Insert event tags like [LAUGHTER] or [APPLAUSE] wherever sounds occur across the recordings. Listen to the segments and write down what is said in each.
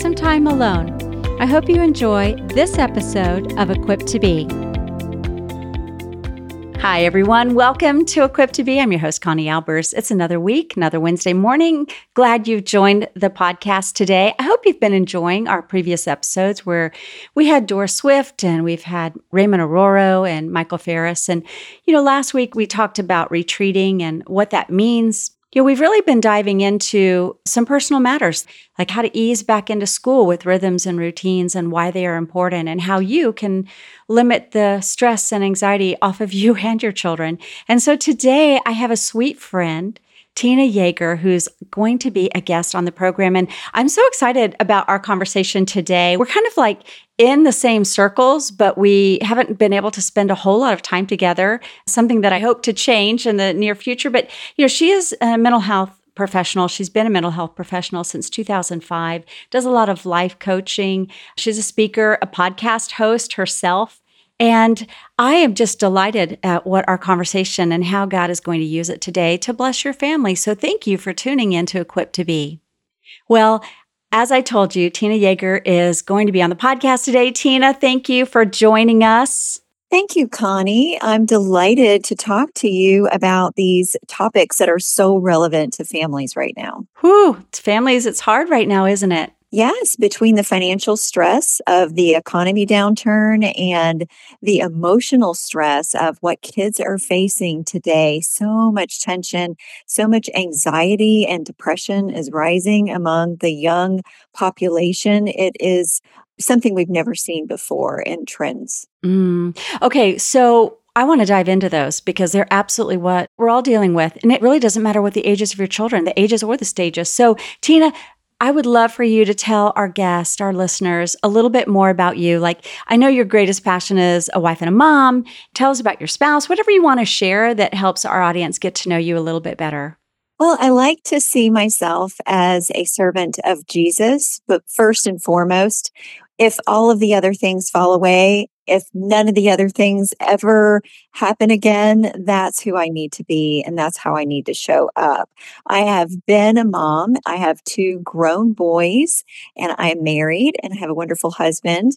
some time alone. I hope you enjoy this episode of Equipped to Be. Hi, everyone. Welcome to Equipped to Be. I'm your host, Connie Albers. It's another week, another Wednesday morning. Glad you've joined the podcast today. I hope you've been enjoying our previous episodes where we had Doris Swift and we've had Raymond Arroyo and Michael Farris. And, you know, last week we talked about retreating and what that means know, we've really been diving into some personal matters, like how to ease back into school with rhythms and routines and why they are important, and how you can limit the stress and anxiety off of [LAUGHS] you and your children. And so today I have a sweet friend Tina Yeager, who's going to be a guest on the program. And I'm so excited about our conversation today. We're kind of like in the same circles, but we haven't been able to spend a whole lot of time together, something that I hope to change in the near future. But, you know, she is a mental health professional. She's been a mental health professional since 2005, does a lot of life coaching. She's a speaker, a podcast host herself. And I am just delighted at what our conversation and how God is going to use it today to bless your family. So thank you for tuning in to Equipped to Be. Well, as I told you, Tina Yeager is going to be on the podcast today. Tina, thank you for joining us. Thank you, Connie. I'm delighted to talk to you about these topics that are so relevant to families right now. Whew, families, it's hard right now, isn't it? Yes, between the financial stress of the economy downturn and the emotional stress of what kids are facing today, so much tension, so much anxiety and depression is rising among the young population. It is something we've never seen before in trends. Mm. Okay, so I want to dive into those because they're absolutely what we're all dealing with. And it really doesn't matter what the ages of your children, the ages or the stages. So, Tina, I would love for you to tell our guests, our listeners, a little bit more about you. Like, I know your greatest passion is a wife and a mom. Tell us about your spouse, whatever you want to share that helps our audience get to know you a little bit better. Well, I like to see myself as a servant of Jesus, but first and foremost, if all of the other things fall away, if none of the other things ever happen again, that's who I need to be and that's how I need to show up. I have been a mom. I have two grown boys and I'm married and I have a wonderful husband.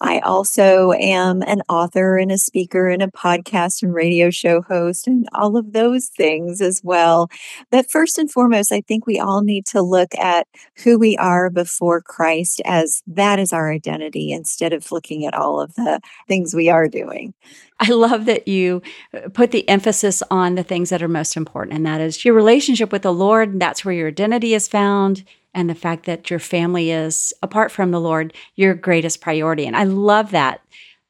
I also am an author and a speaker and a podcast and radio show host and all of those things as well. But first and foremost, I think we all need to look at who we are before Christ as that is our identity instead of looking at all of the things we are doing. I love that you uh, put the emphasis on the things that are most important, and that is your relationship with the Lord. That's where your identity is found, and the fact that your family is, apart from the Lord, your greatest priority. And I love that.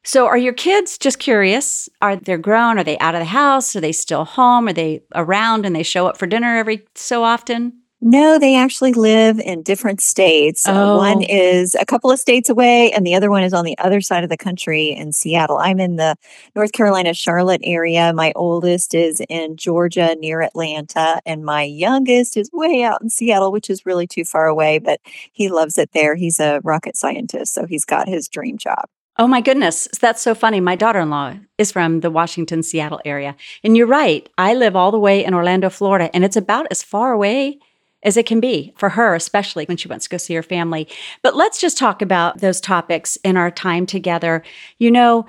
So, are your kids just curious? Are they grown? Are they out of the house? Are they still home? Are they around and they show up for dinner every so often? No, they actually live in different states. Oh. Uh, one is a couple of states away, and the other one is on the other side of the country in Seattle. I'm in the North Carolina, Charlotte area. My oldest is in Georgia near Atlanta, and my youngest is way out in Seattle, which is really too far away, but he loves it there. He's a rocket scientist, so he's got his dream job. Oh my goodness, that's so funny. My daughter in law is from the Washington, Seattle area. And you're right, I live all the way in Orlando, Florida, and it's about as far away as it can be for her, especially when she wants to go see her family. But let's just talk about those topics in our time together. You know,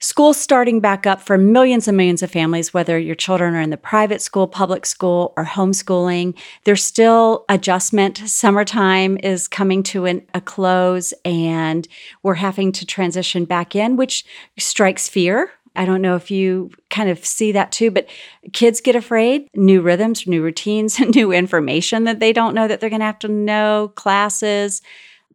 school starting back up for millions and millions of families, whether your children are in the private school, public school, or homeschooling. There's still adjustment. Summertime is coming to an, a close, and we're having to transition back in, which strikes fear I don't know if you kind of see that too, but kids get afraid, new rhythms, new routines, [LAUGHS] new information that they don't know that they're going to have to know, classes.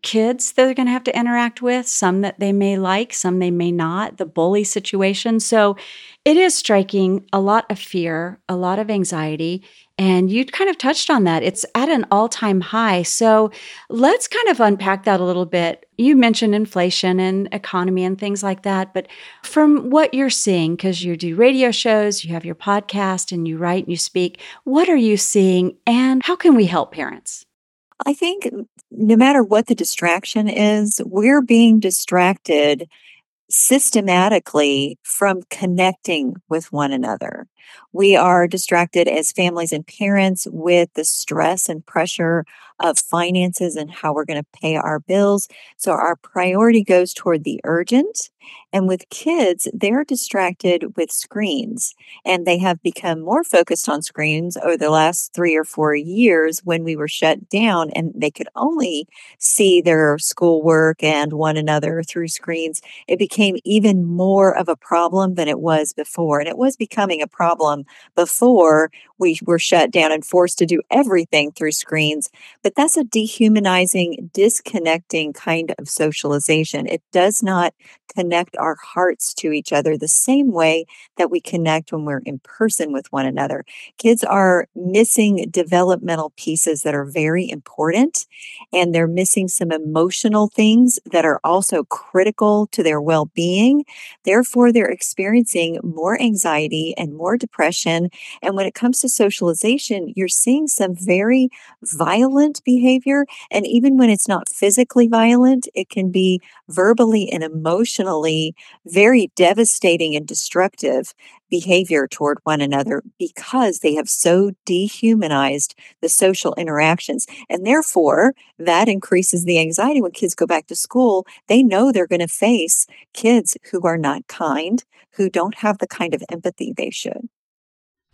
kids that they're going to have to interact with, some that they may like, some they may not, the bully situation. So it is striking a lot of fear, a lot of anxiety. And you kind of touched on that. It's at an all time high. So let's kind of unpack that a little bit. You mentioned inflation and economy and things like that. But from what you're seeing, because you do radio shows, you have your podcast, and you write and you speak, what are you seeing and how can we help parents? I think no matter what the distraction is, we're being distracted systematically from connecting with one another. We are distracted as families and parents with the stress and pressure of finances and how we're going to pay our bills. So our priority goes toward the urgent. And with kids, they're distracted with screens and they have become more focused on screens over the last three or four years when we were shut down and they could only see their schoolwork and one another through screens. It became even more of a problem than it was before. And it was becoming a problem before we were shut down and forced to do everything through screens. But that's a dehumanizing, disconnecting kind of socialization. It does not connect our hearts to each other the same way that we connect when we're in person with one another. Kids are missing developmental pieces that are very important, and they're missing some emotional things that are also critical to their well being. Therefore, they're experiencing more anxiety and more depression. And when it comes to socialization, you're seeing some very violent behavior. And even when it's not physically violent, it can be verbally and emotionally very devastating and destructive behavior toward one another because they have so dehumanized the social interactions. And therefore, that increases the anxiety when kids go back to school. They know they're going to face kids who are not kind, who don't have the kind of empathy they should.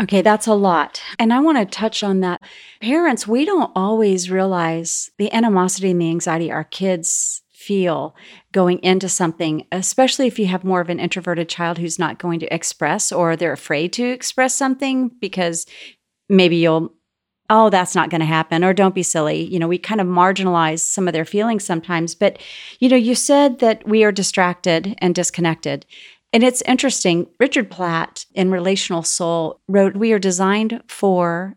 Okay, that's a lot. And I want to touch on that. Parents, we don't always realize the animosity and the anxiety our kids feel going into something, especially if you have more of an introverted child who's not going to express or they're afraid to express something because maybe you'll oh, that's not going to happen, or don't be silly. You know, we kind of marginalize some of their feelings sometimes. But, you know, you said that we are distracted and disconnected. And it's interesting. Richard Plass in Relational Soul wrote, We are designed for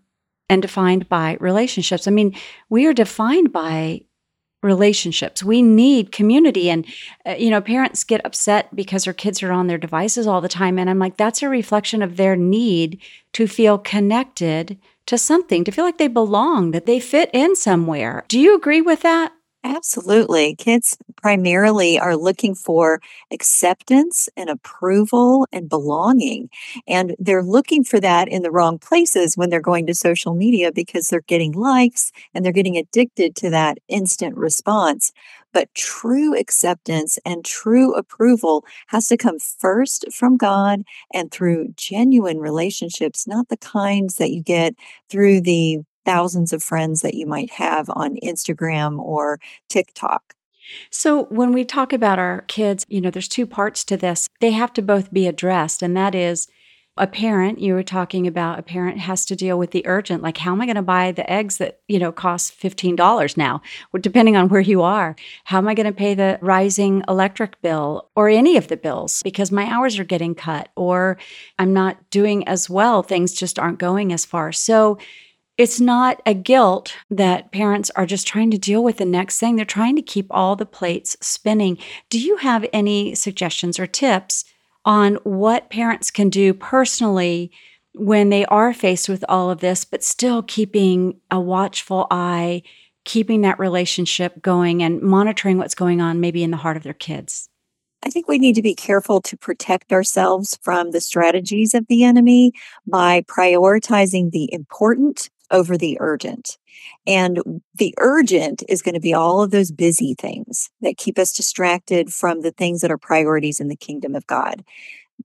and defined by relationships. I mean, we are defined by relationships. We need community. And, uh, you know, parents get upset because their kids are on their devices all the time. And I'm like, that's a reflection of their need to feel connected to something, to feel like they belong, that they fit in somewhere. Do you agree with that? Absolutely. Kids primarily are looking for acceptance and approval and belonging. And they're looking for that in the wrong places when they're going to social media because they're getting likes and they're getting addicted to that instant response. But true acceptance and true approval has to come first from God and through genuine relationships, not the kinds that you get through the thousands of friends that you might have on Instagram or TikTok. So, when we talk about our kids, you know, there's two parts to this. They have to both be addressed, and that is a parent, you were talking about a parent has to deal with the urgent, like, how am I going to buy the eggs that, you know, cost $15 now, depending on where you are? How am I going to pay the rising electric bill or any of the bills because my hours are getting cut or I'm not doing as well? Things just aren't going as far. So, it's not a guilt that parents are just trying to deal with the next thing. They're trying to keep all the plates spinning. Do you have any suggestions or tips on what parents can do personally when they are faced with all of this, but still keeping a watchful eye, keeping that relationship going, and monitoring what's going on maybe in the heart of their kids? I think we need to be careful to protect ourselves from the strategies of the enemy by prioritizing the important over the urgent. And the urgent is going to be all of those busy things that keep us distracted from the things that are priorities in the kingdom of God.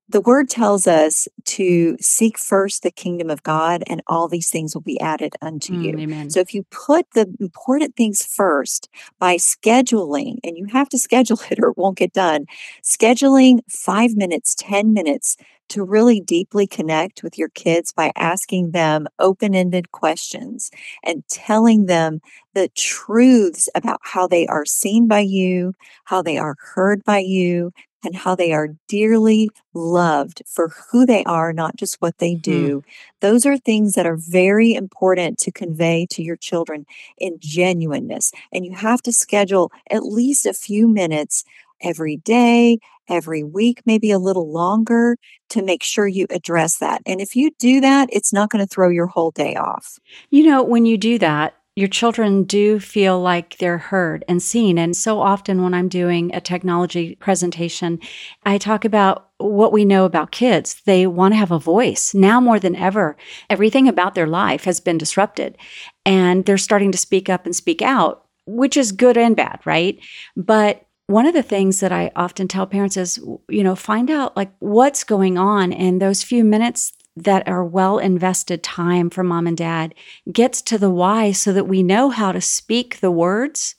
The word tells us to seek first the kingdom of God, and all these things will be added unto Mm, you. amen. So if you put the important things first by scheduling, and you have to schedule [LAUGHS] it or it won't get done, scheduling five minutes, 10 minutes to really deeply connect with your kids by asking them open ended questions and telling them the truths about how they are seen by you, how they are heard by you, and how they are dearly loved for who they are, not just what they Hmm. do. Those are things that are very important to convey to your children in genuineness. And you have to schedule at least a few minutes every day, every week, maybe a little longer to make sure you address that. And if you do that, it's not going to throw your whole day off. You know, when you do that, your children do feel like they're heard and seen. And so often when I'm doing a technology presentation, I talk about what we know about kids. They want to have a voice now more than ever. Everything about their life has been disrupted and they're starting to speak up and speak out, which is good and bad, right? But one of the things that I often tell parents is, you know, find out like what's going on in those few minutes that are well invested time for mom and dad gets to the why so that we know how to speak the words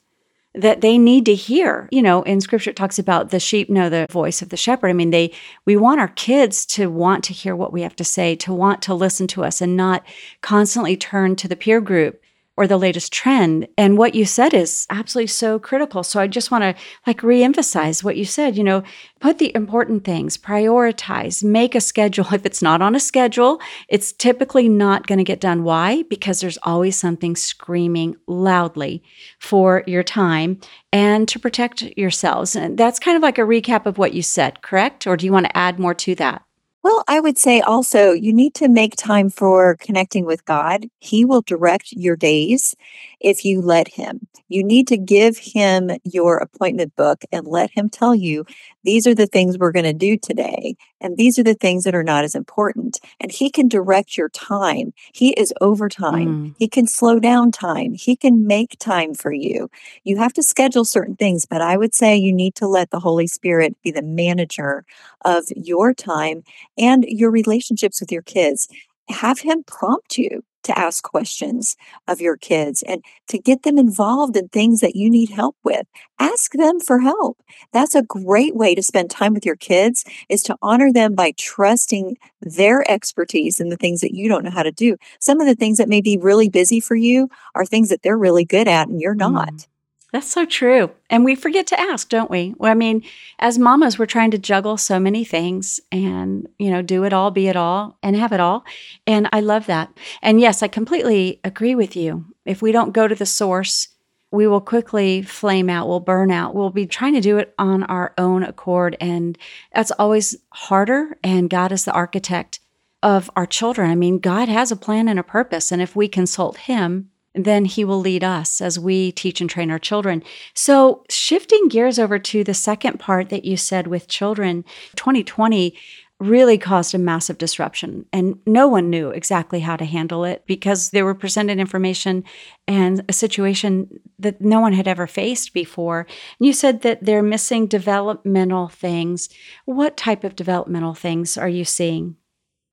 that they need to hear. You know, in scripture it talks about the sheep know the voice of the shepherd. I mean, they we want our kids to want to hear what we have to say, to want to listen to us and not constantly turn to the peer group or the latest trend. And what you said is absolutely so critical. So I just want to like reemphasize what you said, you know, put the important things, prioritize, make a schedule. [LAUGHS] If it's not on a schedule, it's typically not going to get done. Why? Because there's always something screaming loudly for your time and to protect yourselves. And that's kind of like a recap of what you said, correct? Or do you want to add more to that? Well, I would say also you need to make time for connecting with God. He will direct your days if you let Him. You need to give Him your appointment book and let Him tell you these are the things we're going to do today. And these are the things that are not as important. And He can direct your time. He is over time. Mm. He can slow down time. He can make time for you. You have to schedule certain things, but I would say you need to let the Holy Spirit be the manager of your time and your relationships with your kids. Have him prompt you to ask questions of your kids and to get them involved in things that you need help with. Ask them for help. That's a great way to spend time with your kids is to honor them by trusting their expertise in the things that you don't know how to do. Some of the things that may be really busy for you are things that they're really good at and you're not. Mm. That's so true. And we forget to ask, don't we? Well, I mean, as mamas, we're trying to juggle so many things and, you know, do it all, be it all, and have it all. And I love that. And yes, I completely agree with you. If we don't go to the source, we will quickly flame out, we'll burn out, we'll be trying to do it on our own accord. And that's always harder. And God is the architect of our children. I mean, God has a plan and a purpose. And if we consult Him, then he will lead us as we teach and train our children. So, shifting gears over to the second part that you said with children, 2020 really caused a massive disruption and no one knew exactly how to handle it because they were presented information and a situation that no one had ever faced before. And you said that they're missing developmental things. What type of developmental things are you seeing?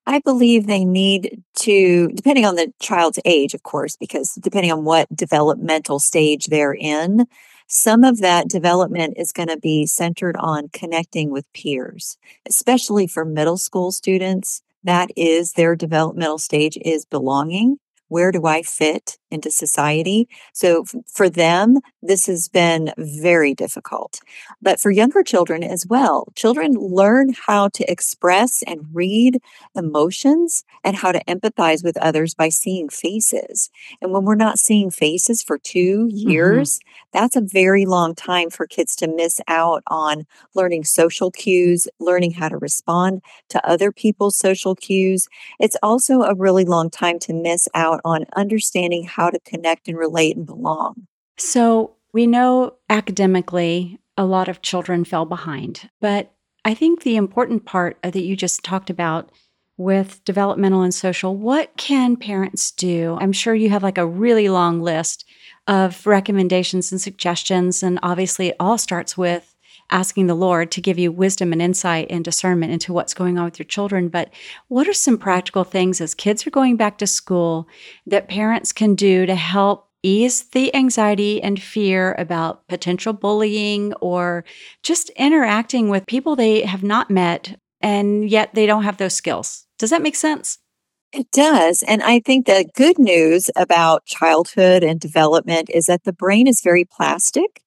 I believe they need to, depending on the child's age, of course, because depending on what developmental stage they're in, some of that development is going to be centered on connecting with peers, especially for middle school students. That is their developmental stage is belonging. Where do I fit into society? So f- for them, this has been very difficult. But for younger children as well, children learn how to express and read emotions and how to empathize with others by seeing faces. And when we're not seeing faces for two mm-hmm. years, that's a very long time for kids to miss out on learning social cues, learning how to respond to other people's social cues. It's also a really long time to miss out on understanding how to connect and relate and belong. So we know academically a lot of children fell behind, but I think the important part that you just talked about with developmental and social, what can parents do? I'm sure you have like a really long list of recommendations and suggestions. And obviously, it all starts with asking the Lord to give you wisdom and insight and discernment into what's going on with your children. But what are some practical things as kids are going back to school that parents can do to help ease the anxiety and fear about potential bullying or just interacting with people they have not met and yet they don't have those skills? Does that make sense? It does. And I think the good news about childhood and development is that the brain is very plastic.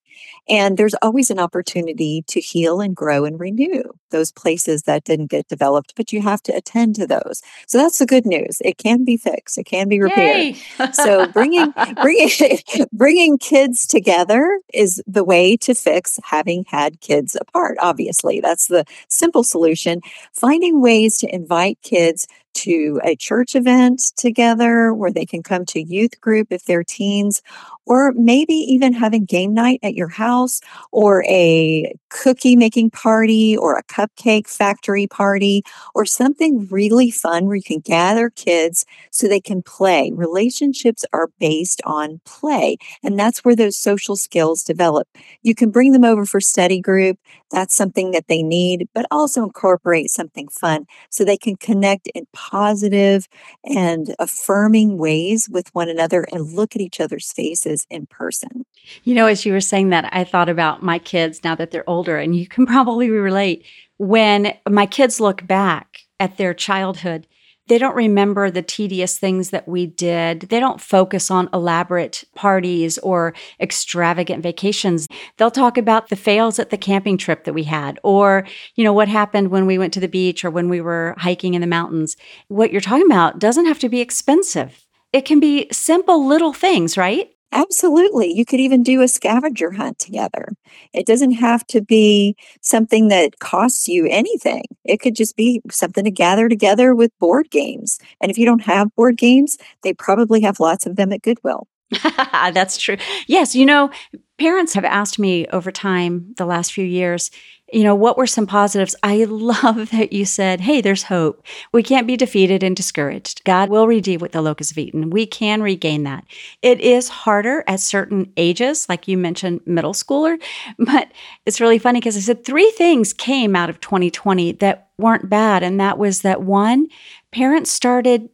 And there's always an opportunity to heal and grow and renew those places that didn't get developed, but you have to attend to those. So that's the good news. It can be fixed. It can be repaired. so bringing [LAUGHS] bringing [LAUGHS] bringing kids together is the way to fix having had kids apart. Obviously, that's the simple solution. Finding ways to invite kids to a church event together where they can come to youth group if they're teens, or maybe even having game night at your house or a cookie making party or a cupcake factory party or something really fun where you can gather kids so they can play. Relationships are based on play, and that's where those social skills develop. You can bring them over for study group. That's something that they need, but also incorporate something fun so they can connect in positive and affirming ways with one another and look at each other's faces in person. You know, as you were saying that, I thought about my kids now that they're older, and you can probably relate. When my kids look back at their childhood, they don't remember the tedious things that we did. They don't focus on elaborate parties or extravagant vacations. They'll talk about the fails at the camping trip that we had or, you know, what happened when we went to the beach or when we were hiking in the mountains. What you're talking about doesn't have to be expensive. It can be simple little things, right? Absolutely. You could even do a scavenger hunt together. It doesn't have to be something that costs you anything. It could just be something to gather together with board games. And if you don't have board games, they probably have lots of them at Goodwill. [LAUGHS] That's true. Yes. You know, parents have asked me over time, the last few years, you know, what were some positives? I [LAUGHS] love that you said, hey, there's hope. We can't be defeated and discouraged. God will redeem what the locusts have eaten. We can regain that. It is harder at certain ages, like you mentioned, middle schooler. [LAUGHS] But it's really funny because I said three things came out of 2020 that weren't bad. And that was that one, parents started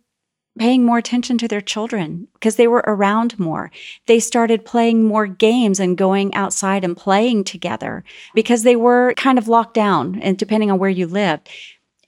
paying more attention to their children because they were around more. They started playing more games and going outside and playing together because they were kind of locked down and depending on where you lived.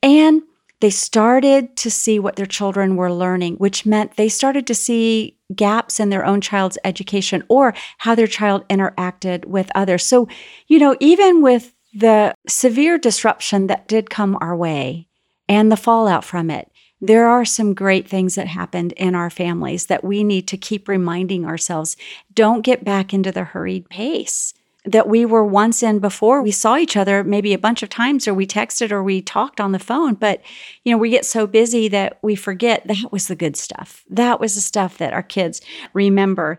And they started to see what their children were learning, which meant they started to see gaps in their own child's education or how their child interacted with others. So, you know, even with the severe disruption that did come our way and the fallout from it, there are some great things that happened in our families that we need to keep reminding ourselves. Don't get back into the hurried pace that we were once in before. We saw each other maybe a bunch of times or we texted or we talked on the phone, but you know, we get so busy that we forget that was the good stuff. That was the stuff that our kids remember.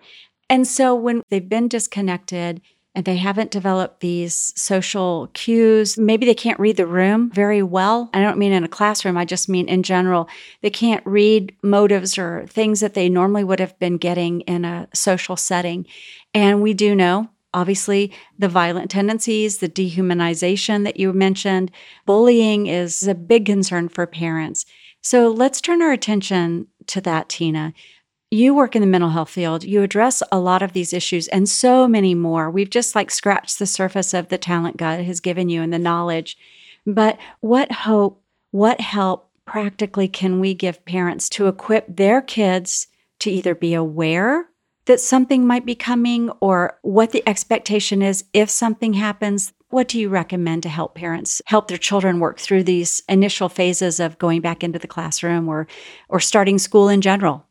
And so when they've been disconnected, and they haven't developed these social cues. Maybe they can't read the room very well. I don't mean in a classroom, I just mean in general. They can't read motives or things that they normally would have been getting in a social setting. And we do know obviously the violent tendencies, the dehumanization that you mentioned. Bullying is a big concern for parents. So let's turn our attention to that, Tina. You work in the mental health field. You address a lot of these issues and so many more. We've just like scratched the surface of the talent God has given you and the knowledge. But what hope, what help practically can we give parents to equip their kids to either be aware that something might be coming or what the expectation is if something happens? What do you recommend to help parents help their children work through these initial phases of going back into the classroom or or starting school in general?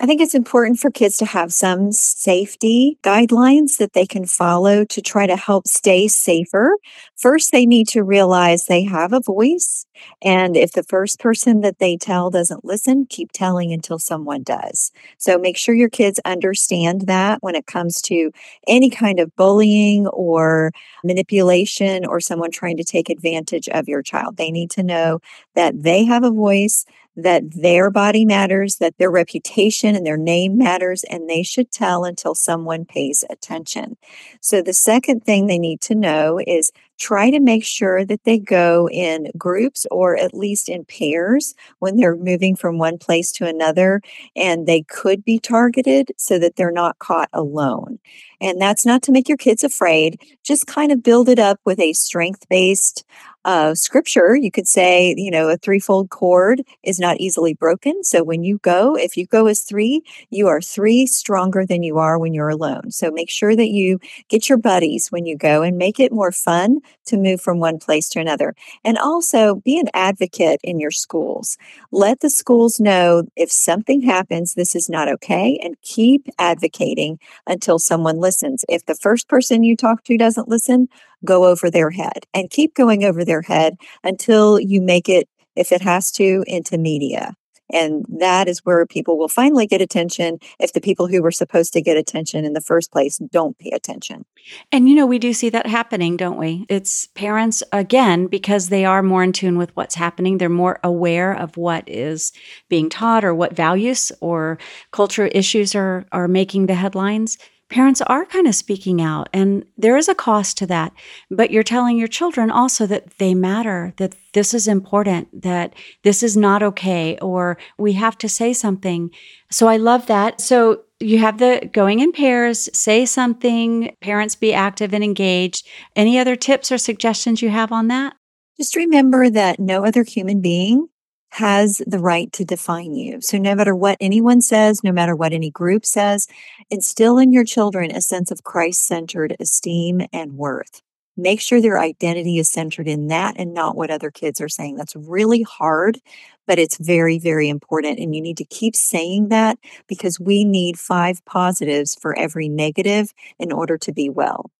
I think it's important for kids to have some safety guidelines that they can follow to try to help stay safer. First, they need to realize they have a voice. And if the first person that they tell doesn't listen, keep telling until someone does. So make sure your kids understand that when it comes to any kind of bullying or manipulation or someone trying to take advantage of your child. They need to know that they have a voice that their body matters, that their reputation and their name matters, and they should tell until someone pays attention. So, the second thing they need to know is try to make sure that they go in groups or at least in pairs when they're moving from one place to another, and they could be targeted so that they're not caught alone. And that's not to make your kids afraid, just kind of build it up with a strength based uh, scripture, you could say, you know, a threefold cord is not easily broken. So when you go, if you go as three, you are three stronger than you are when you're alone. So make sure that you get your buddies when you go and make it more fun to move from one place to another. And also be an advocate in your schools. Let the schools know if something happens, this is not okay, and keep advocating until someone listens. If the first person you talk to doesn't listen, go over their head and keep going over their head until you make it, if it has to, into media. And that is where people will finally get attention if the people who were supposed to get attention in the first place don't pay attention. And you know, we do see that happening, don't we? It's parents, again, because they are more in tune with what's happening. They're more aware of what is being taught or what values or culture issues are, are making the headlines parents are kind of speaking out and there is a cost to that. But you're telling your children also that they matter that this is important that this is not okay or we have to say something. So i love that. So you have the going in pairs say something parents be active and engaged. Any other tips or suggestions you have on that? Just remember that no other human being has the right to define you. So, no matter what anyone says, no matter what any group says, instill in your children a sense of Christ centered esteem and worth. Make sure their identity is centered in that and not what other kids are saying. That's really hard, but it's very, very important. And you need to keep saying that because we need five positives for every negative in order to be well.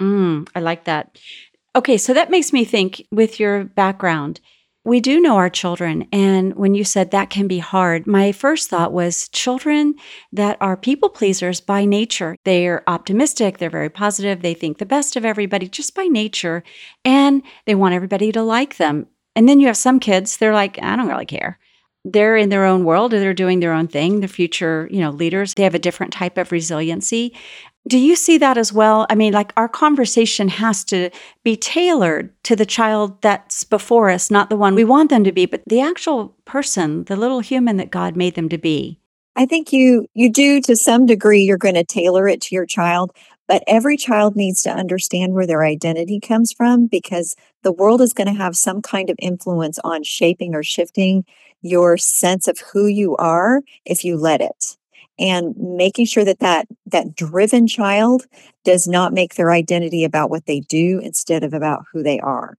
Mm, I like that. Okay, so that makes me think with your background we do know our children. And when you said that can be hard, my first thought was children that are people pleasers by nature. They're optimistic, they're very positive, they think the best of everybody just by nature, and they want everybody to like them. And then you have some kids, they're like, I don't really care. They're in their own world, they're doing their own thing. The future, you know, leaders, they have a different type of resiliency. Do you see that as well? I mean, like our conversation has to be tailored to the child that's before us, not the one we want them to be, but the actual person, the little human that God made them to be. I think you you do to some degree you're going to tailor it to your child, but every child needs to understand where their identity comes from because the world is going to have some kind of influence on shaping or shifting your sense of who you are if you let it and making sure that that that driven child does not make their identity about what they do instead of about who they are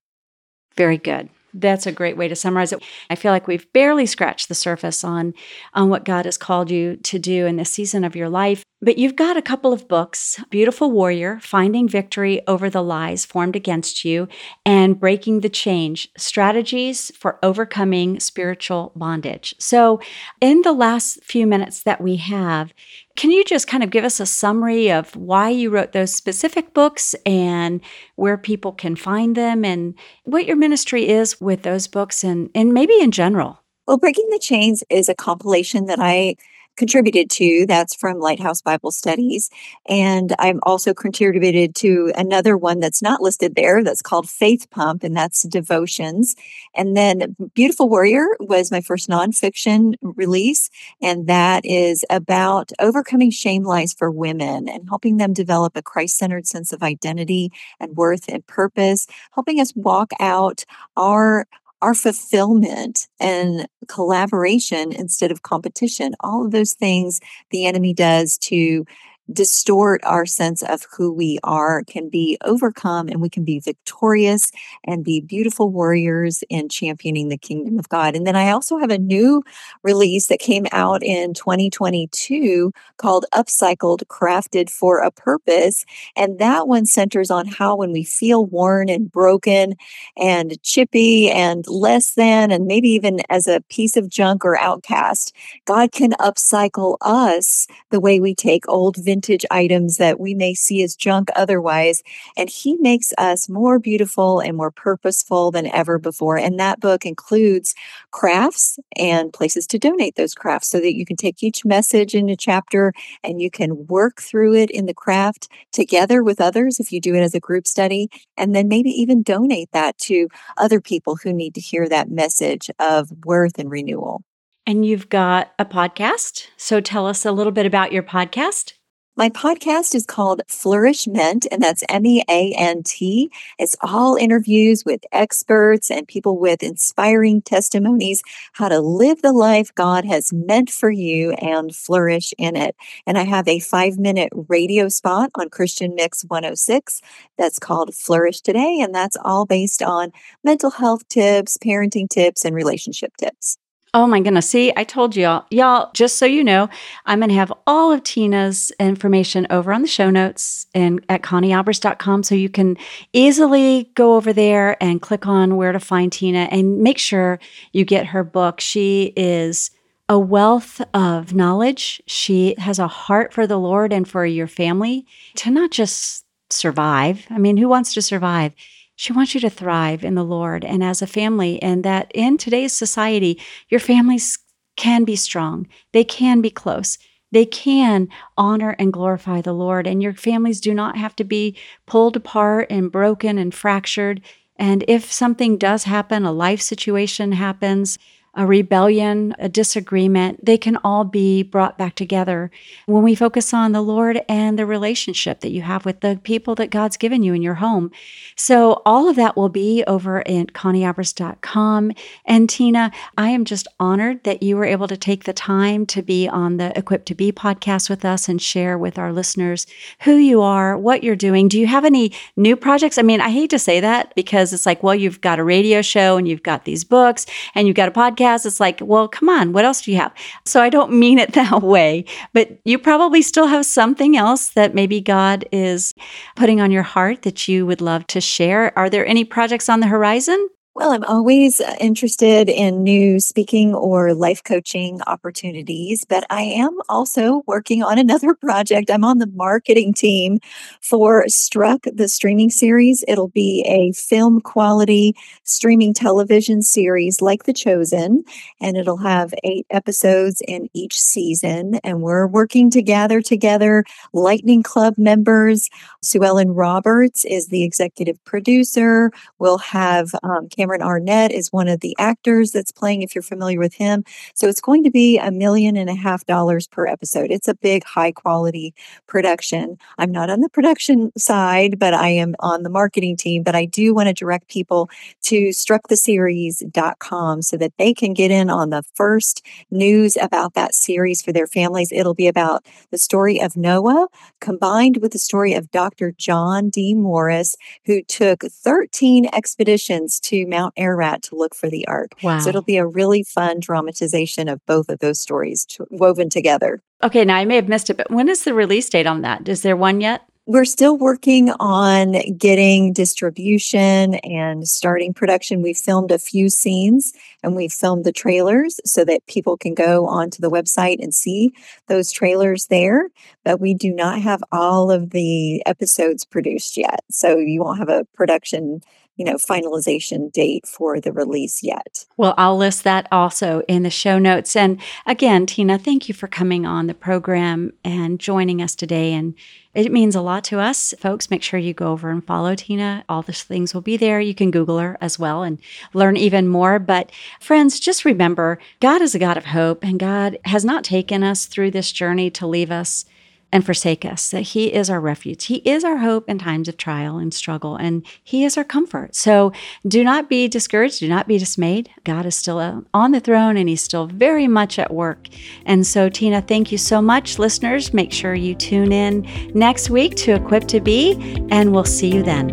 very good that's a great way to summarize it. I feel like we've barely scratched the surface on on what God has called you to do in this season of your life. But you've got a couple of books, Beautiful Warrior, Finding Victory Over the Lies Formed Against You, and Breaking the Chains, Strategies for Overcoming Spiritual Bondage. So, in the last few minutes that we have, can you just kind of give us a summary of why you wrote those specific books and where people can find them and what your ministry is with those books and, and maybe in general? Well, Breaking the Chains is a compilation that I contributed to. That's from Lighthouse Bible Studies. And I'm also contributed to another one that's not listed there that's called Faith Pump, and that's devotions. And then Beautiful Warrior was my first nonfiction release, and that is about overcoming shame lies for women and helping them develop a Christ centered sense of identity and worth and purpose, helping us walk out our our fulfillment and collaboration instead of competition. All of those things the enemy does to distort our sense of who we are can be overcome and we can be victorious and be beautiful warriors in championing the kingdom of God. And then I also have a new release that came out in 2022 called Upcycled Crafted for a Purpose. And that one centers on how when we feel worn and broken and chippy and less than, and maybe even as a piece of junk or outcast, God can upcycle us the way we take old vintage vintage items that we may see as junk otherwise. And he makes us more beautiful and more purposeful than ever before. And that book includes crafts and places to donate those crafts so that you can take each message in a chapter and you can work through it in the craft together with others if you do it as a group study. And then maybe even donate that to other people who need to hear that message of worth and renewal. And you've got a podcast. So tell us a little bit about your podcast. My podcast is called Flourishmeant, and that's M E A N T. It's all interviews with experts and people with inspiring testimonies how to live the life God has meant for you and flourish in it. And I have a five minute radio spot on Christian Mix 106 that's called Flourish Today, and that's all based on mental health tips, parenting tips, and relationship tips. Oh my goodness. See, I told y'all. Y'all, just so you know, I'm going to have all of Tina's information over on the show notes and at conniealbers.com so you can easily go over there and click on where to find Tina and make sure you get her book. She is a wealth of knowledge. She has a heart for the Lord and for your family to not just survive. I mean, who wants to survive? She wants you to thrive in the Lord and as a family, and that in today's society, your families can be strong, they can be close. They can honor and glorify the Lord, and your families do not have to be pulled apart and broken and fractured. And if something does happen, a life situation happens, a rebellion, a disagreement, they can all be brought back together when we focus on the Lord and the relationship that you have with the people that God's given you in your home. So all of that will be over at conniealbers.com. And Tina, I am just honored that you were able to take the time to be on the Equipped to Be podcast with us and share with our listeners who you are, what you're doing. Do you have any new projects? I mean, I hate to say that because it's like, well, you've got a radio show and you've got these books and you've got a podcast it's like, well, come on, what else do you have? So I don't [LAUGHS] mean it that way, but you probably still have something else that maybe God is putting on your heart that you would love to share. Are there any projects on the horizon? Well, I'm always uh, interested in new speaking or life coaching opportunities, but I am also working on another [LAUGHS] project. I'm on the marketing team for Struck, the streaming series. It'll be a film quality streaming television series like The Chosen, and it'll have eight episodes in each season. And we're working to gather together Lightning Club members. Sue Ellen Roberts is the executive producer. We'll have um, Cameron Arnett is one of the actors that's playing, if you're familiar with him. So it's going to be a million and a half dollars per episode. It's a big, high quality production. I'm not on the production side, but I am on the marketing team. But I do want to direct people to strucktheseries.com so that they can get in on the first news about that series for their families. It'll be about the story of Noah combined with the story of Dr. John D. Morris, who took 13 expeditions to Mount Ararat to look for the ark. Wow. So it'll be a really fun dramatization of both of those stories woven together. Okay, now I may have missed it, but when is the release date on that? Is there one yet? We're still working on getting distribution and starting production. We filmed a few scenes and we filmed the trailers so that people can go onto the website and see those trailers there. But we do not have all of the episodes produced yet. So you won't have a production you know, finalization date for the release yet. Well, I'll list that also in the show notes. And again, Tina, thank you for coming on the program and joining us today. And it means a lot to us. Folks, make sure you go over and follow Tina. All the things will be there. You can Google her as well and learn even more. But friends, just remember God is a God of hope, and God has not taken us through this journey to leave us and forsake us, that He is our refuge. He is our hope in times of trial and struggle, and He is our comfort. So do not be discouraged. Do not be dismayed. God is still uh, on the throne and He's still very much at work. And so, Tina, thank you so much. Listeners, make sure you tune in next week to Equipped to Be, and we'll see you then.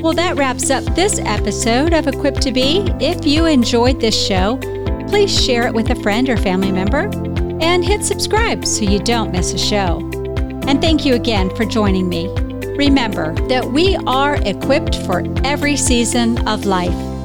Well, that wraps up this episode of Equipped to Be. If you enjoyed this show, please share it with a friend or family member and hit subscribe so you don't miss a show. And thank you again for joining me. Remember that we are equipped for every season of life.